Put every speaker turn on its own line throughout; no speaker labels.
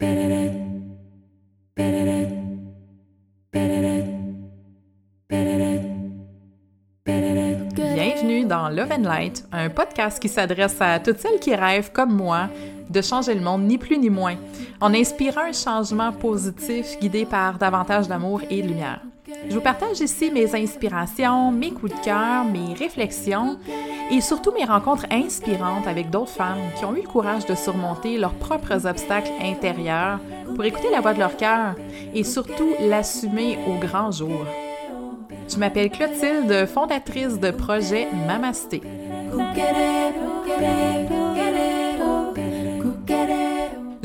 Bienvenue dans Love and Light, un podcast qui s'adresse à toutes celles qui rêvent, comme moi, de changer le monde, ni plus ni moins, en inspirant un changement positif guidé par davantage d'amour et de lumière. Je vous partage ici mes inspirations, mes coups de cœur, mes réflexions et surtout mes rencontres inspirantes avec d'autres femmes qui ont eu le courage de surmonter leurs propres obstacles intérieurs pour écouter la voix de leur cœur et surtout l'assumer au grand jour. Je m'appelle Clotilde, fondatrice de projet Mamasté.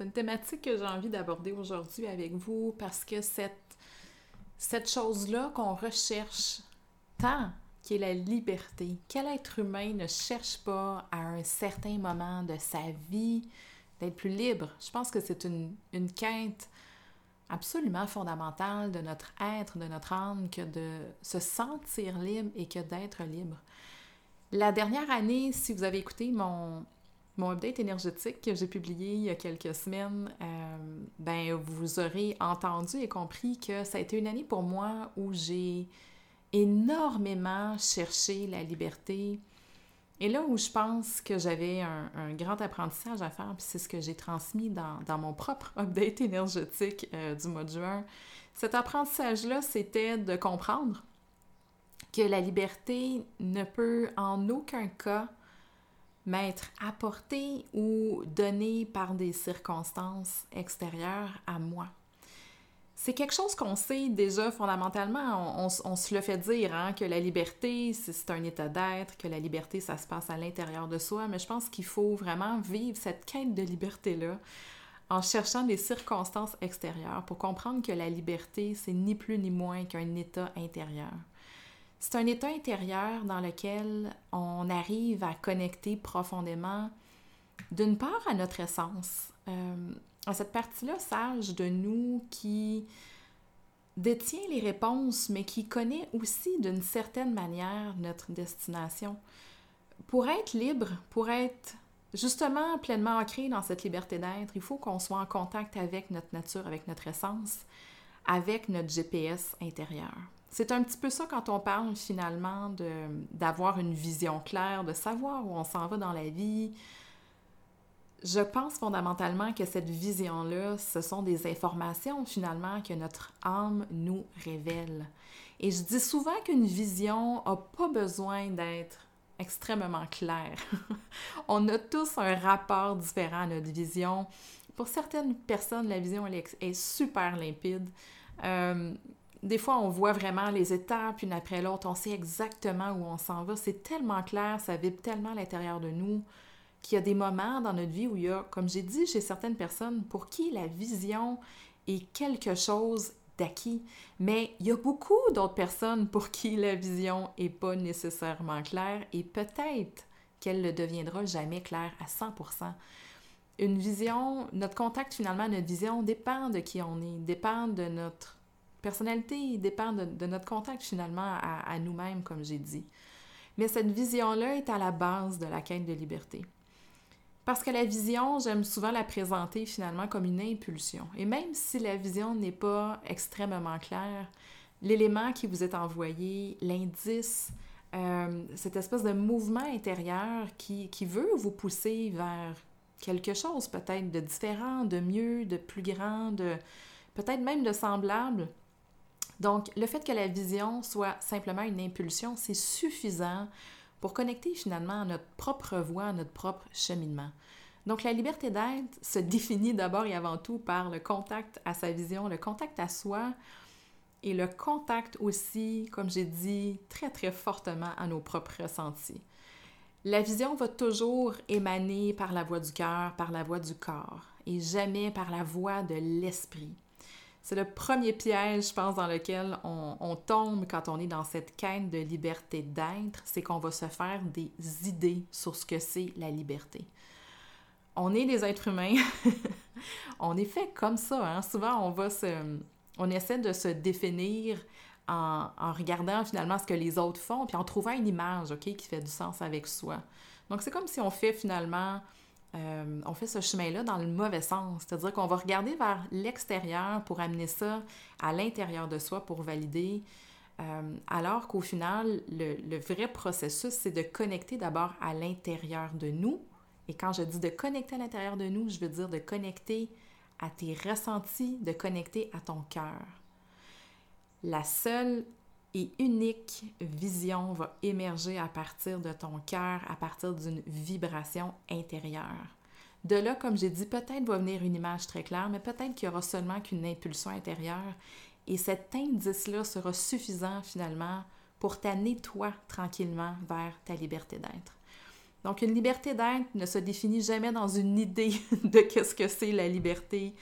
C'est une thématique que j'ai envie d'aborder aujourd'hui avec vous parce que cette, cette chose-là qu'on recherche tant, qui est la liberté, quel être humain ne cherche pas à un certain moment de sa vie d'être plus libre? Je pense que c'est une, une quête absolument fondamentale de notre être, de notre âme, que de se sentir libre et que d'être libre. La dernière année, si vous avez écouté mon, mon update énergétique que j'ai publié il y a quelques semaines, euh, ben vous aurez entendu et compris que ça a été une année pour moi où j'ai énormément cherché la liberté. Et là où je pense que j'avais un, grand apprentissage à faire, puis c'est ce que j'ai transmis dans, mon propre update énergétique euh, du mois de juin, cet apprentissage-là, c'était de comprendre que la liberté ne peut en aucun cas m'être apporté ou donné par des circonstances extérieures à moi. C'est quelque chose qu'on sait déjà fondamentalement, on, se le fait dire, hein, que la liberté, c'est un état d'être, que la liberté, ça se passe à l'intérieur de soi, mais je pense qu'il faut vraiment vivre cette quête de liberté-là en cherchant des circonstances extérieures pour comprendre que la liberté, c'est ni plus ni moins qu'un état intérieur. C'est un état intérieur dans lequel on arrive à connecter profondément, d'une part, à notre essence, euh, à cette partie-là sage de nous qui détient les réponses, mais qui connaît aussi d'une certaine manière notre destination. Pour être libre, pour être justement pleinement ancré dans cette liberté d'être, il faut qu'on soit en contact avec notre nature, avec notre essence, avec notre GPS intérieur. C'est un petit peu ça quand on parle finalement d'avoir une vision claire, de savoir où on s'en va dans la vie. Je pense fondamentalement que cette vision-là, ce sont des informations finalement que notre âme nous révèle. Et je dis souvent qu'une vision n'a pas besoin d'être extrêmement claire. on a tous un rapport différent à notre vision. Pour certaines personnes, la vision est, super limpide. Euh, des fois, on voit vraiment les étapes une après l'autre, on sait exactement où on s'en va. C'est tellement clair, ça vibre tellement à l'intérieur de nous qu'il y a des moments dans notre vie où il y a, comme j'ai dit chez certaines personnes, pour qui la vision est quelque chose d'acquis. Mais il y a beaucoup d'autres personnes pour qui la vision n'est pas nécessairement claire et peut-être qu'elle ne deviendra jamais claire à 100%. Une vision, notre contact finalement, notre vision dépend de qui on est, dépend de notre personnalité dépend de, notre contact finalement à, nous-mêmes, comme j'ai dit. Mais cette vision-là est à la base de la quête de liberté. Parce que la vision, j'aime souvent la présenter finalement comme une impulsion. Et même si la vision n'est pas extrêmement claire, l'élément qui vous est envoyé, l'indice, euh, cette espèce de mouvement intérieur qui, qui veut vous pousser vers quelque chose peut-être de différent, de mieux, de plus grand, peut-être même de semblable, donc, le fait que la vision soit simplement une impulsion, c'est suffisant pour connecter finalement à notre propre voie, à notre propre cheminement. Donc, la liberté d'être se définit d'abord et avant tout par le contact à sa vision, le contact à soi et le contact aussi, comme j'ai dit, très très fortement à nos propres ressentis. La vision va toujours émaner par la voix du cœur, par la voix du corps. et jamais par la voie de l'esprit. C'est le premier piège, je pense, dans lequel on, tombe quand on est dans cette quête de liberté d'être, c'est qu'on va se faire des idées sur ce que c'est la liberté. On est des êtres humains, on est fait comme ça. Hein? Souvent, on va se, on essaie de se définir en, regardant finalement ce que les autres font, puis en trouvant une image, ok, qui fait du sens avec soi. Donc, c'est comme si on fait finalement euh, on fait ce chemin-là dans le mauvais sens. C'est-à-dire qu'on va regarder vers l'extérieur pour amener ça à l'intérieur de soi pour valider, euh, alors qu'au final, le, vrai processus, c'est de connecter d'abord à l'intérieur de nous. Et quand je dis de connecter à l'intérieur de nous, je veux dire de connecter à tes ressentis, de connecter à ton cœur. La seule et unique vision va émerger à partir de ton cœur, à partir d'une vibration intérieure. De là, comme j'ai dit, peut-être va venir une image très claire, mais peut-être qu'il y aura seulement qu'une impulsion intérieure. Et cet indice-là sera suffisant finalement pour t'amener toi tranquillement vers ta liberté d'être. Donc, une liberté d'être ne se définit jamais dans une idée de qu'est-ce que c'est la liberté,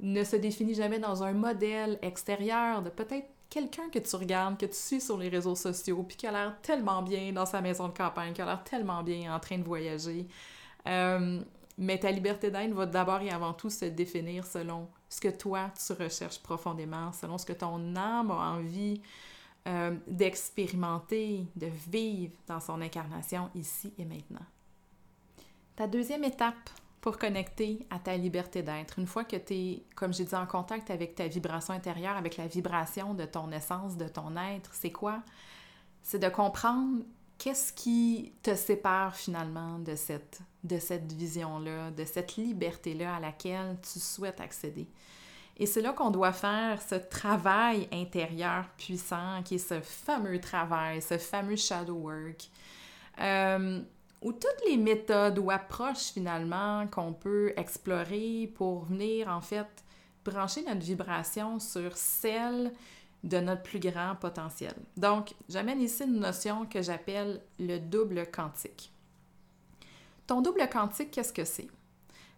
ne se définit jamais dans un modèle extérieur de peut-être quelqu'un que tu regardes, que tu suis sur les réseaux sociaux, puis qui a l'air tellement bien dans sa maison de campagne, qui a l'air tellement bien en train de voyager. Euh, mais ta liberté d'être va d'abord et avant tout se définir selon ce que toi, tu recherches profondément, selon ce que ton âme a envie euh, d'expérimenter, de vivre dans son incarnation ici et maintenant. Ta deuxième étape pour connecter à ta liberté d'être. Une fois que tu es, comme j'ai dit, en contact avec ta vibration intérieure, avec la vibration de ton essence, de ton être, c'est quoi? C'est de comprendre qu'est-ce qui te sépare finalement de cette, de cette vision-là, de cette liberté-là à laquelle tu souhaites accéder. Et c'est là qu'on doit faire ce travail intérieur puissant, qui est ce fameux travail, ce fameux shadow work. Euh, ou toutes les méthodes ou approches finalement qu'on peut explorer pour venir en fait brancher notre vibration sur celle de notre plus grand potentiel. Donc, j'amène ici une notion que j'appelle le double quantique. Ton double quantique, qu'est-ce que c'est?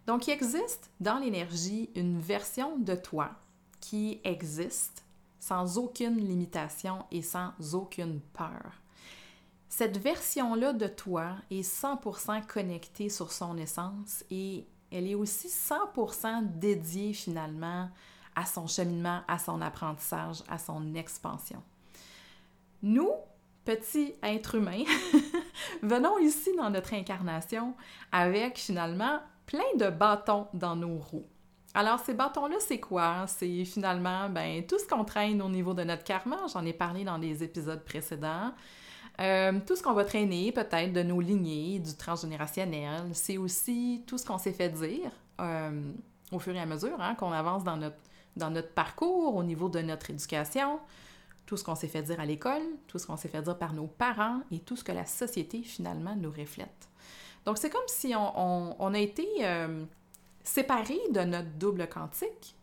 Donc, il existe dans l'énergie une version de toi qui existe sans aucune limitation et sans aucune peur. Cette version-là de toi est 100% connectée sur son essence et elle est aussi 100% dédiée finalement à son cheminement, à son apprentissage, à son expansion. Nous, petits êtres humains, venons ici dans notre incarnation avec finalement plein de bâtons dans nos roues. Alors, ces bâtons-là, c'est quoi? C'est finalement ben, tout ce qu'on traîne au niveau de notre karma. J'en ai parlé dans les épisodes précédents. Euh, tout ce qu'on va traîner, peut-être, de nos lignées, du transgénérationnel, c'est aussi tout ce qu'on s'est fait dire euh, au fur et à mesure hein, qu'on avance dans notre, dans notre parcours, au niveau de notre éducation, tout ce qu'on s'est fait dire à l'école, tout ce qu'on s'est fait dire par nos parents et tout ce que la société, finalement, nous reflète. Donc, c'est comme si on, on, a été euh, séparés de notre double quantique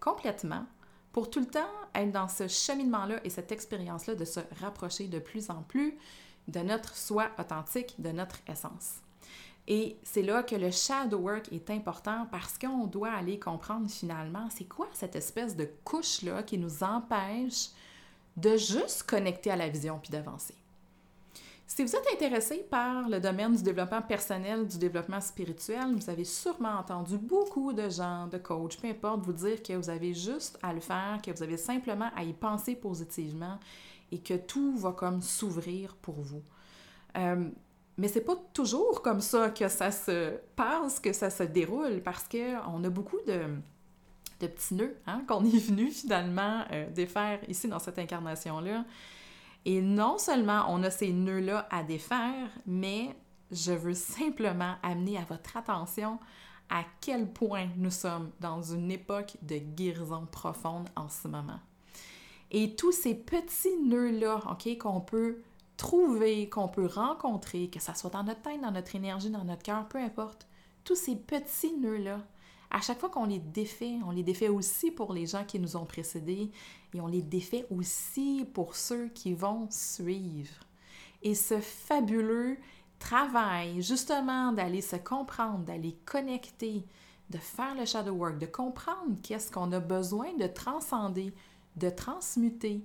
complètement pour tout le temps être dans ce cheminement-là et cette expérience-là de se rapprocher de plus en plus de notre soi authentique, de notre essence. Et c'est là que le shadow work est important parce qu'on doit aller comprendre finalement c'est quoi cette espèce de couche-là qui nous empêche de juste connecter à la vision puis d'avancer? Si vous êtes intéressé par le domaine du développement personnel, du développement spirituel, vous avez sûrement entendu beaucoup de gens, de coachs, peu importe, vous dire que vous avez juste à le faire, que vous avez simplement à y penser positivement et que tout va comme s'ouvrir pour vous. Euh, mais c'est pas toujours comme ça que ça se passe, que ça se déroule, parce qu'on a beaucoup de, de petits nœuds hein, qu'on est venu finalement euh, défaire ici dans cette incarnation-là. Et non seulement on a ces nœuds-là à défaire, mais je veux simplement amener à votre attention à quel point nous sommes dans une époque de guérison profonde en ce moment. Et tous ces petits nœuds-là, OK, qu'on peut trouver, qu'on peut rencontrer, que ce soit dans notre tête, dans notre énergie, dans notre cœur, peu importe, tous ces petits nœuds-là, à chaque fois qu'on les défait, on les défait aussi pour les gens qui nous ont précédés et on les défait aussi pour ceux qui vont suivre. Et ce fabuleux travail, justement, d'aller se comprendre, d'aller connecter, de faire le shadow work, de comprendre qu'est-ce qu'on a besoin de transcender, de transmuter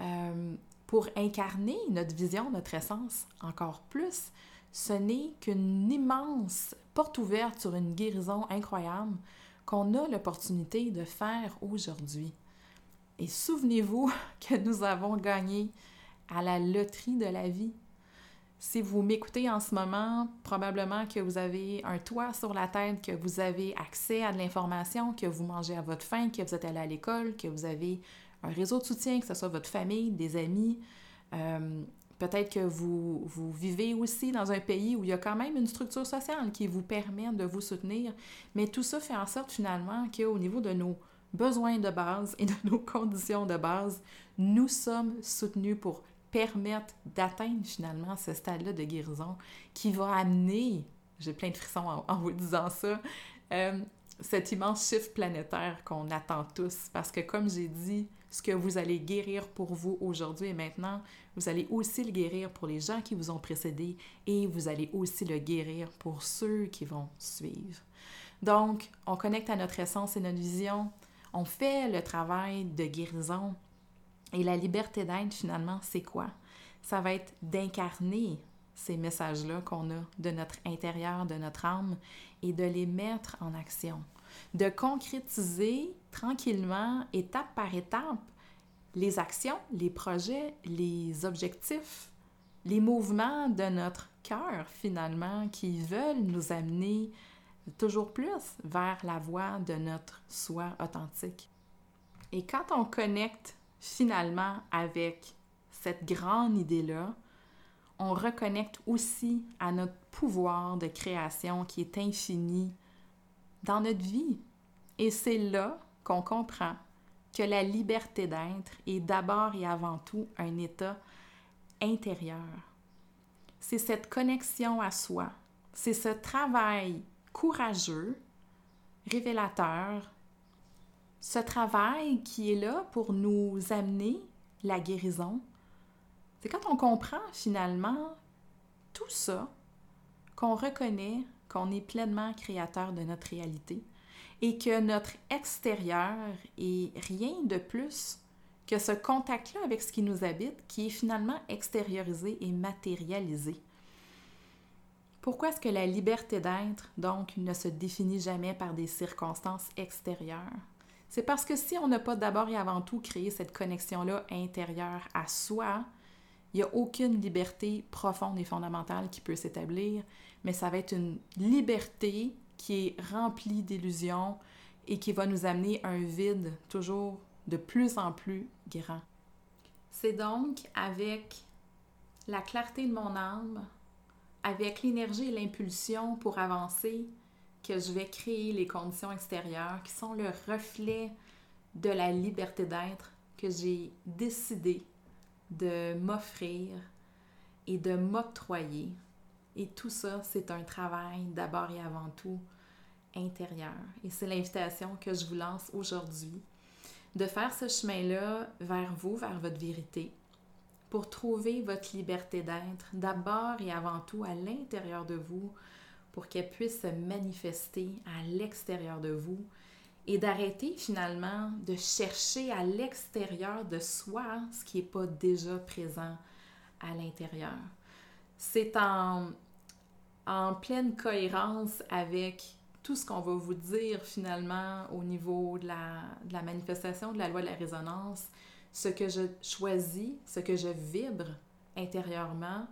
euh, pour incarner notre vision, notre essence encore plus. Ce n'est qu'une immense porte ouverte sur une guérison incroyable qu'on a l'opportunité de faire aujourd'hui. Et souvenez-vous que nous avons gagné à la loterie de la vie. Si vous m'écoutez en ce moment, probablement que vous avez un toit sur la tête, que vous avez accès à de l'information, que vous mangez à votre faim, que vous êtes allé à l'école, que vous avez un réseau de soutien, que ce soit votre famille, des amis. Euh, peut-être que vous, vous vivez aussi dans un pays où il y a quand même une structure sociale qui vous permet de vous soutenir. Mais tout ça fait en sorte finalement qu'au niveau de nos besoins de base et de nos conditions de base, nous sommes soutenus pour permettre d'atteindre finalement ce stade-là de guérison qui va amener, j'ai plein de frissons en, vous disant ça, euh, cet immense chiffre planétaire qu'on attend tous. Parce que comme j'ai dit, ce que vous allez guérir pour vous aujourd'hui et maintenant, vous allez aussi le guérir pour les gens qui vous ont précédé et vous allez aussi le guérir pour ceux qui vont suivre. Donc, on connecte à notre essence et notre vision, on fait le travail de guérison et la liberté d'être, finalement, c'est quoi? Ça va être d'incarner ces messages-là qu'on a de notre intérieur, de notre âme, et de les mettre en action. De concrétiser tranquillement, étape par étape, les actions, les projets, les objectifs, les mouvements de notre cœur, finalement, qui veulent nous amener toujours plus vers la voie de notre soi authentique. Et quand on connecte finalement, avec cette grande idée-là, on reconnecte aussi à notre pouvoir de création qui est infini dans notre vie. Et c'est là qu'on comprend que la liberté d'être est d'abord et avant tout un état intérieur. C'est cette connexion à soi, c'est ce travail courageux, révélateur, ce travail qui est là pour nous amener la guérison, c'est quand on comprend finalement tout ça, qu'on reconnaît qu'on est pleinement créateur de notre réalité et que notre extérieur est rien de plus que ce contact-là avec ce qui nous habite qui est finalement extériorisé et matérialisé. Pourquoi est-ce que la liberté d'être, donc, ne se définit jamais par des circonstances extérieures? C'est parce que si on n'a pas d'abord et avant tout créé cette connexion-là intérieure à soi, il n'y a aucune liberté profonde et fondamentale qui peut s'établir, mais ça va être une liberté qui est remplie d'illusions et qui va nous amener un vide toujours de plus en plus grand. C'est donc avec la clarté de mon âme, avec l'énergie et l'impulsion pour avancer, que je vais créer les conditions extérieures qui sont le reflet de la liberté d'être que j'ai décidé de m'offrir et de m'octroyer. Et tout ça, c'est un travail d'abord et avant tout intérieur. Et c'est l'invitation que je vous lance aujourd'hui de faire ce chemin-là vers vous, vers votre vérité, pour trouver votre liberté d'être d'abord et avant tout à l'intérieur de vous, pour qu'elle puisse se manifester à l'extérieur de vous et d'arrêter finalement de chercher à l'extérieur de soi ce qui n'est pas déjà présent à l'intérieur. C'est en, en pleine cohérence avec tout ce qu'on va vous dire finalement au niveau de la, de la manifestation de la loi de la résonance, ce que je choisis, ce que je vibre intérieurement,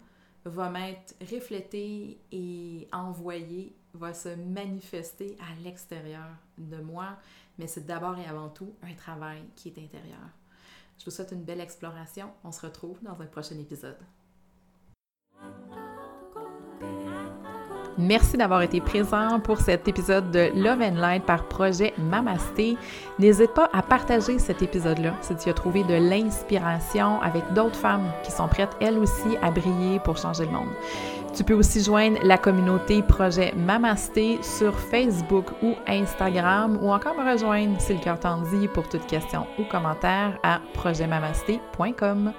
va m'être reflété et envoyé, va se manifester à l'extérieur de moi, mais c'est d'abord et avant tout un travail qui est intérieur. Je vous souhaite une belle exploration. On se retrouve dans un prochain épisode. Merci d'avoir été présent pour cet épisode de Love and Light par projet Mamasté. N'hésite pas à partager cet épisode-là si tu as trouvé de l'inspiration avec d'autres femmes qui sont prêtes elles aussi à briller pour changer le monde. Tu peux aussi joindre la communauté Projet Mamasté sur Facebook ou Instagram ou encore me rejoindre si le cœur t'en dit pour toute question ou commentaire à projetmamasté.com.